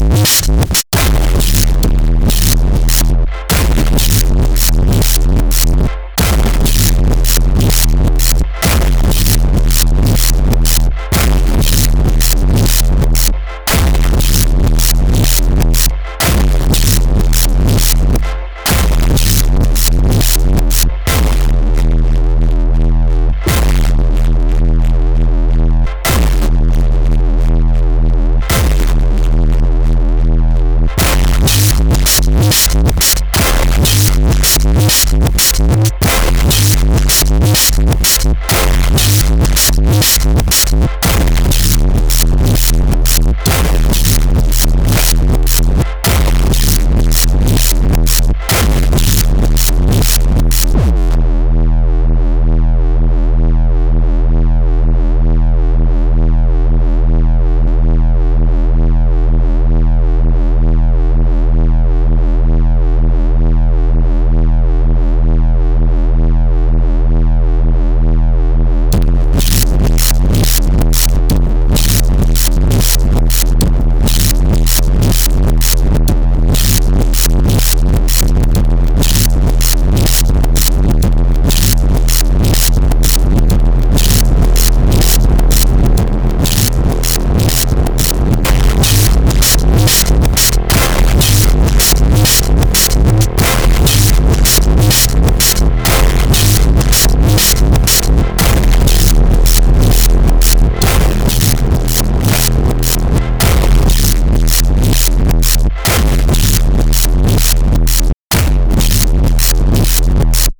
Thank you.